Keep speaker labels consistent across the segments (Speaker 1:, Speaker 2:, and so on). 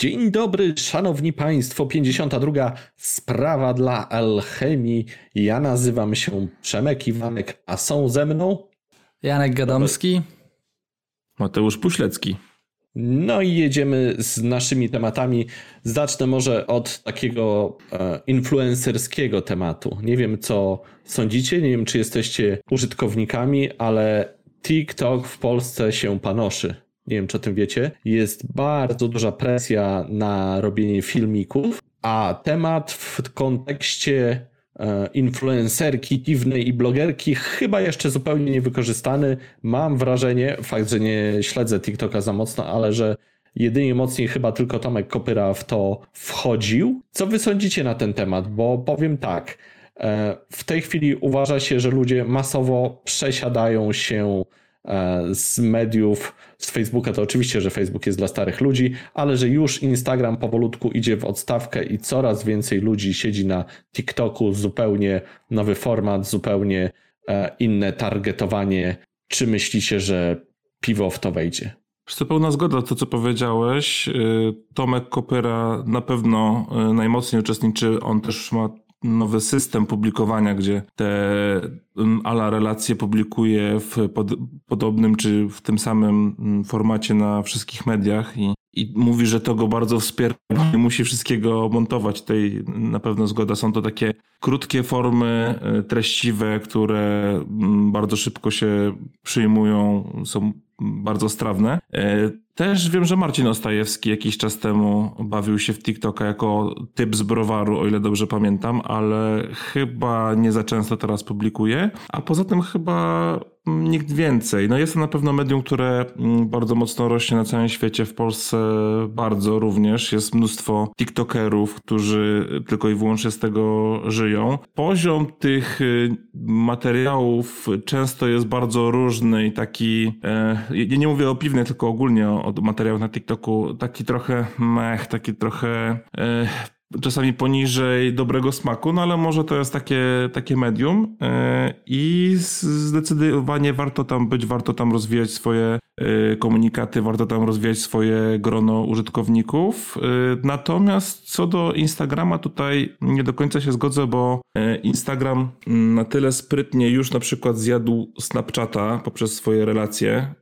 Speaker 1: Dzień dobry, szanowni państwo. 52. Sprawa dla alchemii. Ja nazywam się Przemek Iwanek, a są ze mną
Speaker 2: Janek Gadomski.
Speaker 3: Mateusz Puślecki.
Speaker 1: No i jedziemy z naszymi tematami. Zacznę może od takiego e, influencerskiego tematu. Nie wiem, co sądzicie, nie wiem, czy jesteście użytkownikami, ale TikTok w Polsce się panoszy. Nie wiem, czy o tym wiecie. Jest bardzo duża presja na robienie filmików, a temat w kontekście e, influencerki dziwnej i blogerki chyba jeszcze zupełnie niewykorzystany. Mam wrażenie, fakt, że nie śledzę TikToka za mocno, ale że jedynie mocniej chyba tylko Tomek Kopyra w to wchodził. Co wy sądzicie na ten temat? Bo powiem tak, e, w tej chwili uważa się, że ludzie masowo przesiadają się z mediów, z Facebooka, to oczywiście, że Facebook jest dla starych ludzi, ale że już Instagram powolutku idzie w odstawkę i coraz więcej ludzi siedzi na TikToku, zupełnie nowy format, zupełnie e, inne targetowanie. Czy myślicie, że piwo w to wejdzie?
Speaker 3: To pełna zgoda to, co powiedziałeś. Y, Tomek Kopyra na pewno najmocniej uczestniczy. On też ma nowy system publikowania, gdzie te mm, ala relacje publikuje w pod, podobnym czy w tym samym mm, formacie na wszystkich mediach i, i mówi, że to go bardzo wspiera, nie musi wszystkiego montować. Tutaj na pewno zgoda. Są to takie krótkie formy y, treściwe, które mm, bardzo szybko się przyjmują, są bardzo strawne. Też wiem, że Marcin Ostajewski jakiś czas temu bawił się w TikToka jako typ z browaru, o ile dobrze pamiętam, ale chyba nie za często teraz publikuje. A poza tym chyba nikt więcej. No jest to na pewno medium, które mm, bardzo mocno rośnie na całym świecie, w Polsce bardzo również. Jest mnóstwo TikTokerów, którzy tylko i wyłącznie z tego żyją. Poziom tych y, materiałów często jest bardzo różny i taki, e, ja nie mówię o piwnej, tylko ogólnie o, o materiałach na TikToku, taki trochę mech, taki trochę e, czasami poniżej dobrego smaku, no ale może to jest takie, takie medium e, i zdecydowanie warto tam być, warto tam rozwijać swoje e, komunikaty, warto tam rozwijać swoje grono użytkowników. E, natomiast co do Instagrama, tutaj nie do końca się zgodzę, bo Instagram na tyle sprytnie już na przykład zjadł Snapchata poprzez swoje relacje.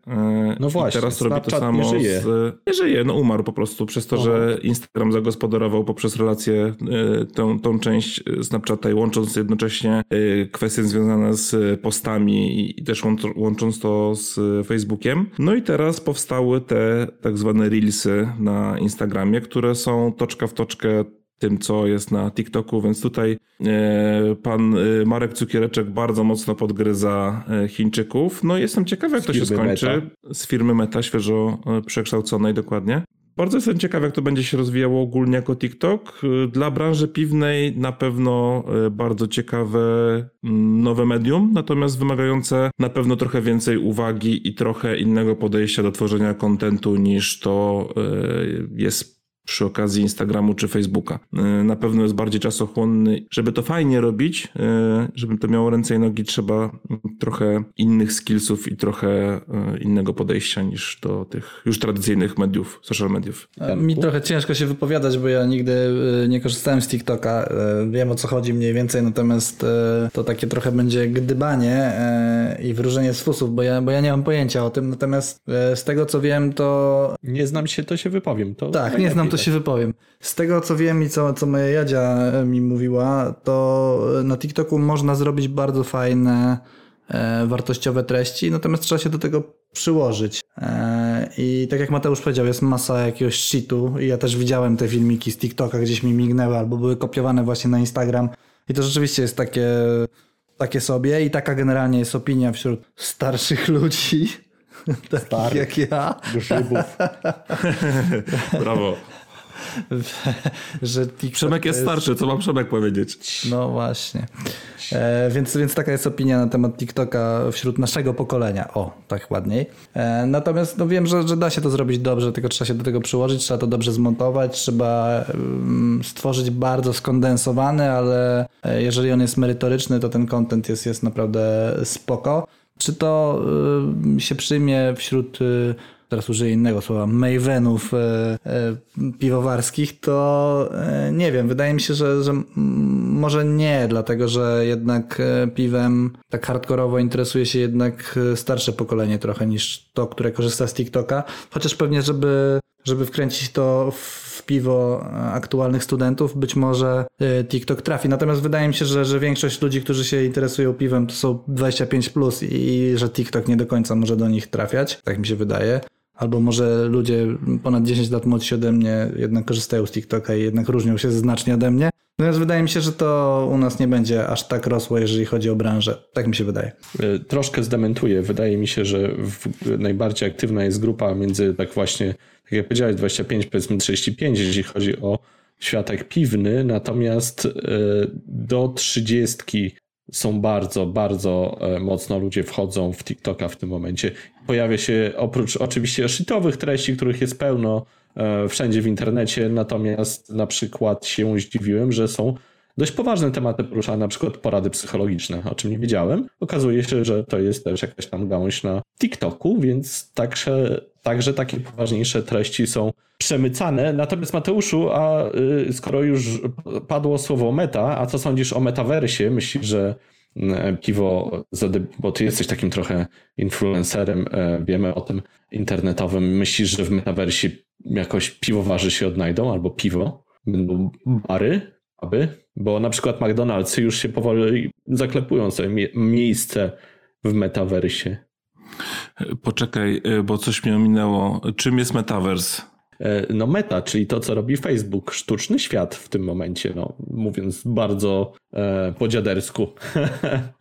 Speaker 1: No właśnie,
Speaker 3: I teraz robi to samo.
Speaker 1: Nie żyje.
Speaker 3: Z, nie żyje, no umarł po prostu przez to, że Instagram zagospodarował poprzez relacje e, tą, tą część Snapchata i łącząc jednocześnie e, kwestie związane z postami i też łącząc to z Facebookiem. No i teraz powstały te tak zwane Reelsy na Instagramie, które są toczka w toczkę tym, co jest na TikToku, więc tutaj e, pan Marek Cukiereczek bardzo mocno podgryza Chińczyków. No jestem ciekaw, jak to się skończy. Meta. Z firmy Meta, świeżo przekształconej dokładnie. Bardzo jestem ciekaw, jak to będzie się rozwijało ogólnie jako TikTok. Dla branży piwnej na pewno e, bardzo ciekawe mm, nowe medium, natomiast wymagające na pewno trochę więcej uwagi i trochę innego podejścia do tworzenia kontentu niż to e, jest przy okazji Instagramu czy Facebooka. E, na pewno jest bardziej czasochłonny. Żeby to fajnie robić, e, żeby to miało ręce i nogi, trzeba trochę innych skillsów i trochę e, innego podejścia niż do tych już tradycyjnych mediów, social mediów.
Speaker 2: Mi trochę ciężko się wypowiadać, bo ja nigdy nie korzystałem z TikToka. Wiem o co chodzi mniej więcej, natomiast to takie trochę będzie gdybanie i wróżenie z fusów, bo ja, bo ja nie mam pojęcia o tym. Natomiast z tego co wiem, to.
Speaker 1: Nie znam się, to się wypowiem. To
Speaker 2: tak, nie znam to to się wypowiem. Z tego co wiem i co, co moja Jadzia e, mi mówiła, to na TikToku można zrobić bardzo fajne, e, wartościowe treści, natomiast trzeba się do tego przyłożyć. E, I tak jak Mateusz powiedział, jest masa jakiegoś shitu i ja też widziałem te filmiki z TikToka, gdzieś mi mignęły albo były kopiowane właśnie na Instagram i to rzeczywiście jest takie, takie sobie i taka generalnie jest opinia wśród starszych ludzi, takich jak ja.
Speaker 3: Brawo.
Speaker 2: że TikTok
Speaker 3: Przemek jest, jest starszy, co mam Przemek powiedzieć?
Speaker 2: No właśnie. E, więc, więc taka jest opinia na temat TikToka wśród naszego pokolenia. O, tak ładniej. E, natomiast no wiem, że, że da się to zrobić dobrze, tylko trzeba się do tego przyłożyć, trzeba to dobrze zmontować, trzeba um, stworzyć bardzo skondensowany, ale e, jeżeli on jest merytoryczny, to ten content jest, jest naprawdę spoko. Czy to y, się przyjmie wśród y, teraz użyję innego słowa, mavenów e, e, piwowarskich, to e, nie wiem, wydaje mi się, że, że może nie, dlatego że jednak e, piwem tak hardkorowo interesuje się jednak e, starsze pokolenie trochę niż to, które korzysta z TikToka, chociaż pewnie, żeby żeby wkręcić to w piwo aktualnych studentów, być może e, TikTok trafi. Natomiast wydaje mi się, że, że większość ludzi, którzy się interesują piwem, to są 25 plus i że TikTok nie do końca może do nich trafiać. Tak mi się wydaje. Albo może ludzie ponad 10 lat młodsi ode mnie jednak korzystają z TikToka i jednak różnią się znacznie ode mnie. Natomiast wydaje mi się, że to u nas nie będzie aż tak rosło, jeżeli chodzi o branżę. Tak mi się wydaje.
Speaker 1: E, troszkę zdementuję. Wydaje mi się, że najbardziej aktywna jest grupa między tak właśnie tak jak powiedziałeś, 25, powiedzmy 35, jeśli chodzi o światek piwny, natomiast e, do 30 są bardzo, bardzo e, mocno ludzie wchodzą w TikToka w tym momencie. Pojawia się oprócz oczywiście shitowych treści, których jest pełno e, wszędzie w internecie, natomiast na przykład się zdziwiłem, że są dość poważne tematy poruszane, na przykład porady psychologiczne, o czym nie wiedziałem. Okazuje się, że to jest też jakaś tam gałąź na TikToku, więc także, także takie poważniejsze treści są przemycane. Natomiast Mateuszu, a y, skoro już padło słowo meta, a co sądzisz o metaversie? Myślisz, że mm, piwo, bo ty jesteś takim trochę influencerem, e, wiemy o tym internetowym. Myślisz, że w metaversie jakoś piwowarzy się odnajdą albo piwo? Będą bary? Aby? Bo na przykład McDonald's już się powoli zaklepują sobie mie miejsce w metaversie.
Speaker 3: Poczekaj, y, bo coś mi ominęło. Czym jest metavers?
Speaker 1: E, no meta, czyli to, co robi Facebook, sztuczny świat w tym momencie, no, mówiąc bardzo e, po dziadersku.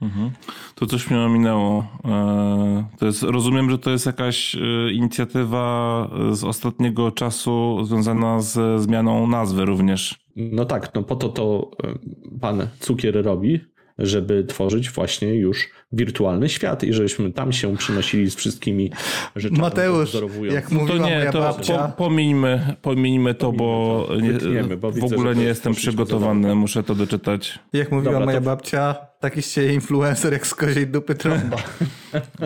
Speaker 3: Mhm. To coś mi ominęło. E, to jest, rozumiem, że to jest jakaś e, inicjatywa z ostatniego czasu związana z zmianą nazwy również.
Speaker 1: No tak, no po to to e, pan Cukier robi, żeby tworzyć właśnie już wirtualny świat i żebyśmy tam się przynosili z wszystkimi rzeczami.
Speaker 2: Mateusz, jak no mówiła
Speaker 3: to nie,
Speaker 2: moja
Speaker 3: to
Speaker 2: babcia...
Speaker 3: Po, pomińmy, pomińmy to, bo, to, nie, bo w ogóle nie jestem przygotowany, muszę to doczytać.
Speaker 2: Jak mówiła Dobra, moja to... babcia, taki się influencer jak z koziej dupy trąba.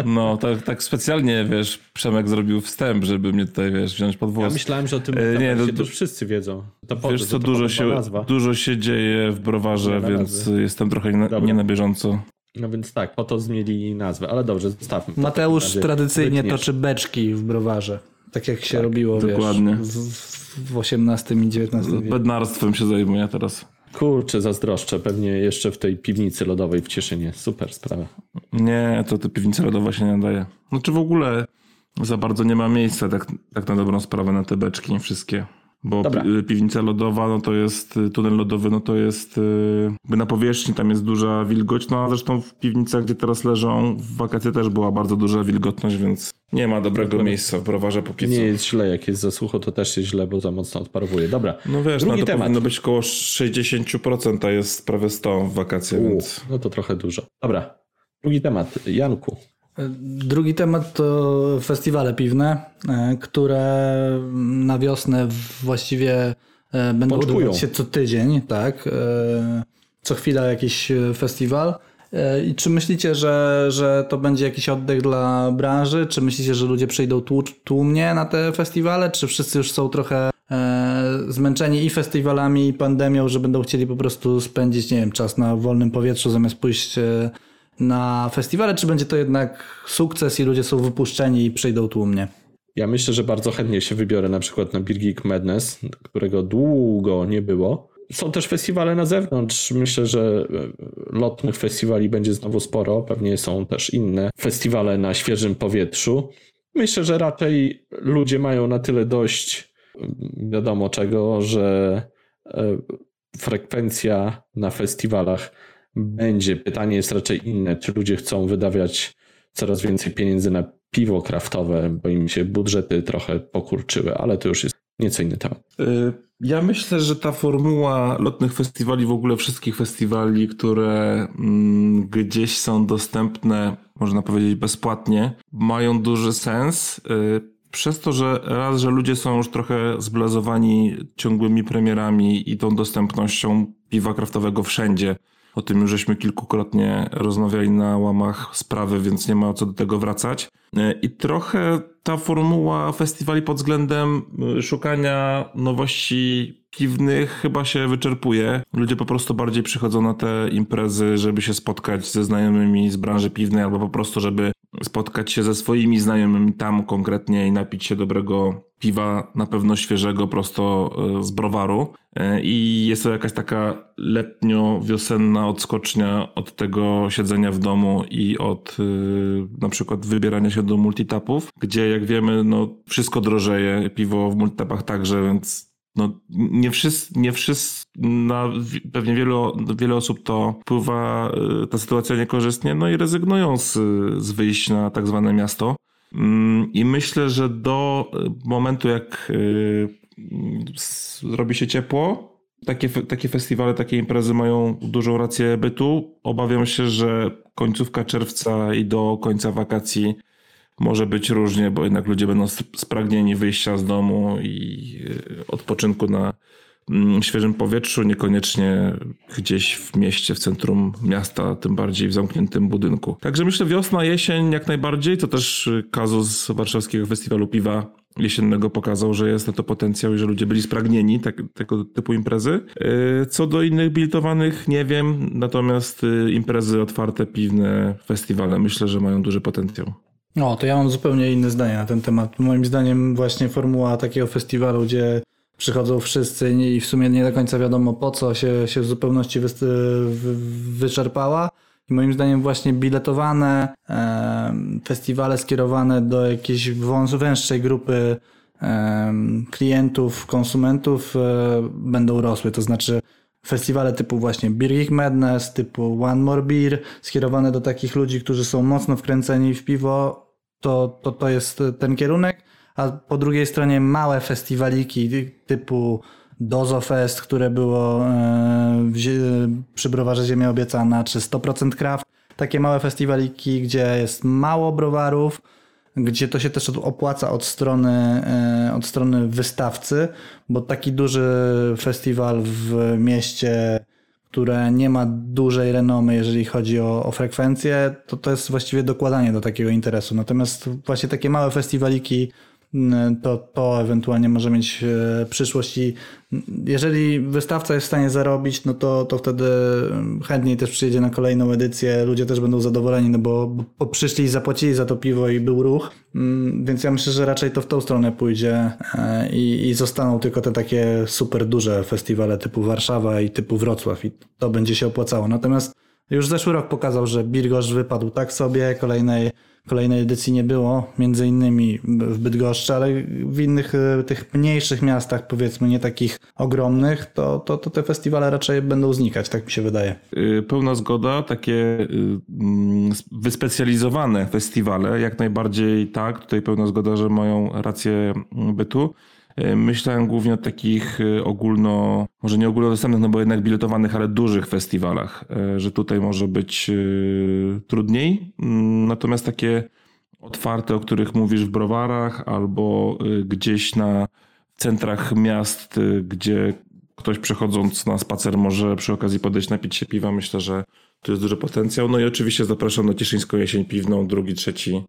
Speaker 3: No, tak, tak specjalnie, wiesz, Przemek zrobił wstęp, żeby mnie tutaj, wiesz, wziąć pod włos.
Speaker 1: Ja myślałem, że o tym e, nie, to, to, już wszyscy wiedzą.
Speaker 3: To wiesz co, dużo się, dużo się dzieje w browarze, więc jestem trochę nie, nie na bieżąco.
Speaker 1: No więc tak, po to zmieli nazwę, ale dobrze, zostawmy.
Speaker 2: Mateusz tradycyjnie toczy beczki w browarze. Tak jak się tak, robiło, dokładnie. Wiesz, w, w XVIII i XIX wieku.
Speaker 3: Bednarstwem się zajmuję teraz.
Speaker 1: Kurczę, zazdroszczę. Pewnie jeszcze w tej piwnicy lodowej w Cieszynie. Super sprawa.
Speaker 3: Nie, to ta piwnica lodowa się nie nadaje. No czy w ogóle za bardzo nie ma miejsca tak, tak na dobrą sprawę na te beczki wszystkie. Bo Dobra. piwnica lodowa, no to jest y, tunel lodowy, no to jest yy, na powierzchni, tam jest duża wilgoć. No a zresztą w piwnicach, gdzie teraz leżą, w wakacje też była bardzo duża wilgotność, więc nie ma dobrego tak, miejsca w browarze póki
Speaker 1: co. Nie jest źle, jak jest za sucho, to też jest źle, bo za mocno odparowuje. Dobra,
Speaker 3: No wiesz, Drugi no to temat. powinno być około 60%, a jest prawie 100 w wakacje, U, więc...
Speaker 1: No to trochę dużo. Dobra, drugi temat. Janku.
Speaker 2: Drugi temat to festiwale piwne, e, które na wiosnę właściwie e, będą odbywać się co tydzień, tak? E, co chwila jakiś festiwal. I czy myślicie, że, że to będzie jakiś oddech dla branży? Czy myślicie, że ludzie przyjdą tłumnie na te festiwale? Czy wszyscy już są trochę zmęczeni i festiwalami, i pandemią, że będą chcieli po prostu spędzić, nie wiem, czas na wolnym powietrzu zamiast pójść na festiwale, czy będzie to jednak sukces i ludzie są wypuszczeni i przyjdą tłumnie?
Speaker 1: Ja myślę, że bardzo chętnie się wybiorę na przykład na Geek Madness, którego długo nie było. Są też festiwale na zewnątrz. Myślę, że e, lotnych festiwali będzie znowu sporo. Pewnie są też inne festiwale na świeżym powietrzu. Myślę, że raczej ludzie mają na tyle dość wiadomo czego, że e, frekwencja na festiwalach będzie. Pytanie jest raczej inne, czy ludzie chcą wydawiać coraz więcej pieniędzy na piwo kraftowe, bo im się budżety trochę pokurczyły, ale to już jest nieco inny temat. Y,
Speaker 3: ja myślę, że ta formuła lotnych festiwali, w ogóle wszystkich festiwali, które mm, gdzieś są dostępne, można powiedzieć bezpłatnie, mają duży sens. Y, przez to, że raz, że ludzie są już trochę zblazowani ciągłymi premierami i tą dostępnością piwa kraftowego wszędzie, O tym już żeśmy kilkukrotnie rozmawiali na łamach sprawy, więc nie ma co do tego wracać. E, I trochę ta formuła festiwali pod względem e, szukania nowości piwnych chyba się wyczerpuje. Ludzie po prostu bardziej przychodzą na te imprezy, żeby się spotkać ze znajomymi z branży piwnej, albo po prostu, żeby spotkać się ze swoimi znajomymi tam konkretnie i napić się dobrego piwa, na pewno świeżego, prosto e, z browaru. E, I jest to jakaś taka letnio-wiosenna odskocznia od tego siedzenia w domu i od e, na przykład wybierania się do multitapów, gdzie jak wiemy, no wszystko drożeje, piwo w multitapach także, więc no, nie wszyscy, nie wszyscy, na pewnie wielu, wiele osób to wpływa ta sytuacja niekorzystnie, no i rezygnują z, z wyjść na tak zwane miasto. Mm, I myślę, że do momentu, jak zrobi się ciepło, takie, takie festiwale, takie imprezy mają dużą rację bytu. Obawiam się, że końcówka czerwca i do końca wakacji może być różnie, bo jednak ludzie będą spragnieni wyjścia z domu i y, odpoczynku na mm, świeżym powietrzu, niekoniecznie gdzieś w mieście, w centrum miasta, tym bardziej w zamkniętym budynku. Także myślę wiosna, jesień jak najbardziej, to też kazus Warszawskiego Festiwalu Piwa jesiennego pokazał, że jest na to potencjał i że ludzie byli spragnieni tak, tego typu imprezy. E, co do innych biltowanych, nie wiem, natomiast e, imprezy otwarte, piwne, festiwale myślę, że mają duży potencjał.
Speaker 2: No, to ja mam zupełnie inne zdanie na ten temat. Moim zdaniem właśnie formuła takiego festiwalu, gdzie przychodzą wszyscy i w sumie nie do końca wiadomo po co się, się w zupełności wy, wyczerpała, i moim zdaniem właśnie biletowane e, festiwale skierowane do jakiejś wąs, węższej grupy e, klientów, konsumentów e, będą rosły. To znaczy festiwale typu właśnie Beer Geek Madness, typu One More Beer, skierowane do takich ludzi, którzy są mocno wkręceni w piwo, to, to, to jest ten kierunek. A po drugiej stronie małe festiwaliki typu Dozofest, które było e, przy browarze Ziemia Obiecana, czy 100% Craft. Takie małe festiwaliki, gdzie jest mało browarów, gdzie to się też opłaca od strony, e, od strony wystawcy, bo taki duży festiwal w mieście, które nie ma dużej renomy, jeżeli chodzi o, o frekwencję, to to jest właściwie dokładanie do takiego interesu. Natomiast właśnie takie małe festiwaliki to, to ewentualnie może mieć e, przyszłość i jeżeli wystawca jest w stanie zarobić, no to, to wtedy chętniej też przyjedzie na kolejną edycję, ludzie też będą zadowoleni, no bo, bo przyszli i zapłacili za to piwo i był ruch, mm, więc ja myślę, że raczej to w tą stronę pójdzie i, i zostaną tylko te takie super duże festiwale typu Warszawa i typu Wrocław i to będzie się opłacało. Natomiast już zeszły rok pokazał, że Birgosz wypadł tak sobie, kolejnej Kolejnej edycji nie było, między innymi w Bydgoszczy, ale w innych e, tych mniejszych miastach, powiedzmy nie takich ogromnych, to, to, to te festiwale raczej będą znikać, tak mi się wydaje.
Speaker 3: Y, pełna zgoda, takie y, mm, wyspecjalizowane festiwale, jak najbardziej tak, tutaj pełna zgoda, że mają rację bytu. E, myślałem głównie o takich e, ogólno, może nie ogólnodostępnych, no bo jednak biletowanych, ale dużych festiwalach, e, że tutaj może być trudniej. Mm, natomiast takie otwarte, o których mówisz w browarach albo gdzieś na centrach miast, gdzie ktoś przechodząc na spacer może przy okazji podejść napić się piwa, myślę, że tu jest duży potencjał. No i oczywiście zapraszam na Cieszyńską Jesień Piwną, drugi, trzeci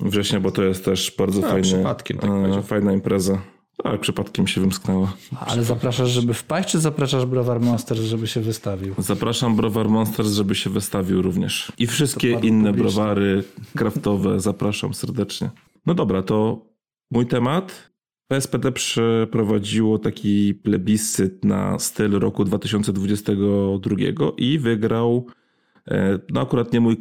Speaker 3: września, bo to jest też bardzo A, fajny, tak fajna impreza. Tak, przypadkiem się wymsknęło.
Speaker 2: Ale zapraszasz, żeby wpaść, czy zapraszasz Browar Monsters, żeby się wystawił?
Speaker 3: Zapraszam Browar Monsters, żeby się wystawił również. I wszystkie inne publiczne. browary kraftowe zapraszam serdecznie. No dobra, to mój temat. PSPD przeprowadziło taki plebiscyt na styl roku 2022 i wygrał no akurat nie mój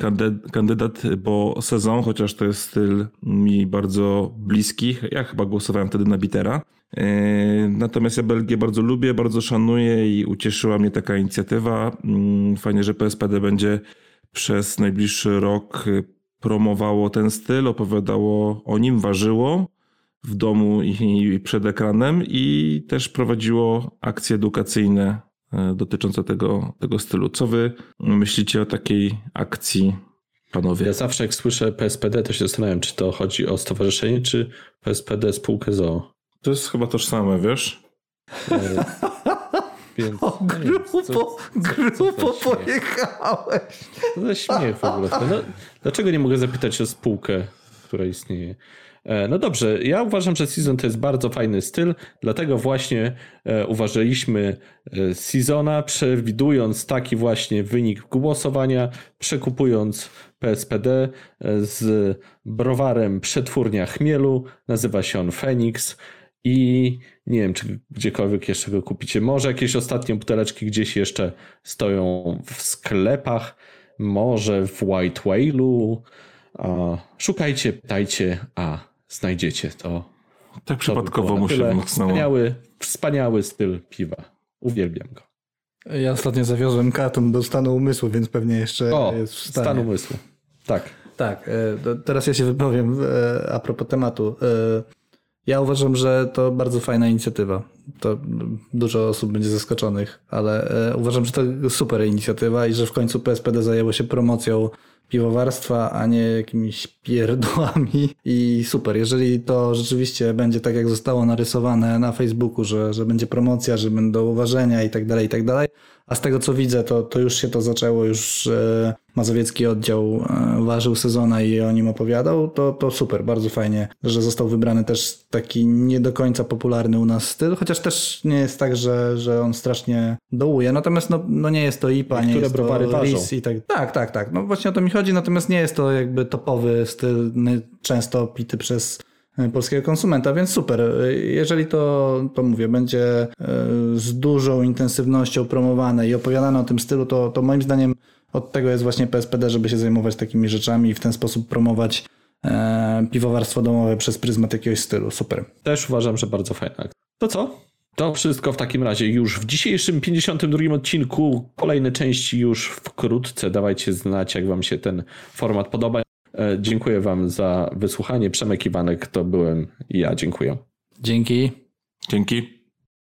Speaker 3: kandydat, bo sezon, chociaż to jest styl mi bardzo bliski. Ja chyba głosowałem wtedy na Bitera. E, natomiast ja Belgię bardzo lubię, bardzo szanuję i ucieszyła mnie taka inicjatywa. Mm, fajnie, że PSPD będzie przez najbliższy rok promowało ten styl, opowiadało o nim, ważyło w domu i przed ekranem i też prowadziło akcje edukacyjne E, dotyczące tego, tego stylu. Co wy myślicie o takiej akcji, panowie?
Speaker 1: Ja zawsze jak słyszę PSPD, to się zastanawiam, czy to chodzi o stowarzyszenie, czy PSPD spółkę ZOO.
Speaker 3: To jest chyba tożsame, wiesz? E,
Speaker 1: Więc,
Speaker 2: O,
Speaker 1: wiem, co-
Speaker 2: grubo,
Speaker 1: co
Speaker 2: grubo
Speaker 1: śmiech?
Speaker 2: pojechałeś.
Speaker 1: To za śmiech w ogóle. No, dlaczego nie mogę zapytać o spółkę, która istnieje? E, No dobrze, ja uważam, że Season to jest bardzo fajny styl, dlatego właśnie e, uważaliśmy e, Seasona, przewidując taki właśnie wynik głosowania, przekupując PSPD z browarem Przetwórnia Chmielu, nazywa się on Phoenix i nie wiem, czy gdziekolwiek jeszcze go kupicie. Może jakieś ostatnie buteleczki gdzieś jeszcze stoją w sklepach, może w White Whale'u. Szukajcie, pytajcie, a znajdziecie to.
Speaker 3: Tak przypadkowo mu się wymknęło.
Speaker 1: Wspaniały, wspaniały styl piwa. Uwielbiam go.
Speaker 2: Ja ostatnio zawiozłem karton do stanu umysłu, więc pewnie jeszcze
Speaker 1: O,
Speaker 2: jest w stanie.
Speaker 1: stan umysłu. Tak.
Speaker 2: Tak, e, teraz ja się wypowiem e, a propos tematu. E, Ja uważam, że to bardzo fajna inicjatywa. To dużo osób będzie zaskoczonych, ale uważam, że to super inicjatywa i że w końcu PSPD zajęło się promocją piwowarstwa, a nie jakimiś pierdolami i super. Jeżeli to rzeczywiście będzie tak, jak zostało narysowane na Facebooku, że, że będzie promocja, że będą uważenia i tak dalej, i tak dalej, a z tego co widzę, to, to już się to zaczęło, już Mazowiecki oddział e, ważył sezona i o nim opowiadał, to, to super, bardzo fajnie, że został wybrany też taki nie do końca popularny u nas styl, chociaż też nie jest tak, że, że on strasznie dołuje, natomiast no, no nie jest to IPA, nie
Speaker 1: Niektóre
Speaker 2: jest
Speaker 1: browary
Speaker 2: to. RIS i tak. Tak, tak, tak, no właśnie o to mi chodzi, natomiast nie jest to jakby topowy styl, często pity przez polskiego konsumenta, więc super. E, Jeżeli to, to mówię, będzie e, z dużą intensywnością promowane i opowiadane o tym stylu, to, to moim zdaniem od tego jest właśnie PSPD, żeby się zajmować takimi rzeczami i w ten sposób promować e, piwowarstwo domowe przez pryzmat jakiegoś stylu. Super.
Speaker 1: Też uważam, że bardzo akcja. To co? To wszystko w takim razie już w dzisiejszym 52 odcinku. Kolejne części już wkrótce. Dawajcie znać, jak Wam się ten format podoba. E, Dziękuję Wam za wysłuchanie. Przemek Iwanek to byłem ja. Dziękuję.
Speaker 2: Dzięki.
Speaker 3: Dzięki.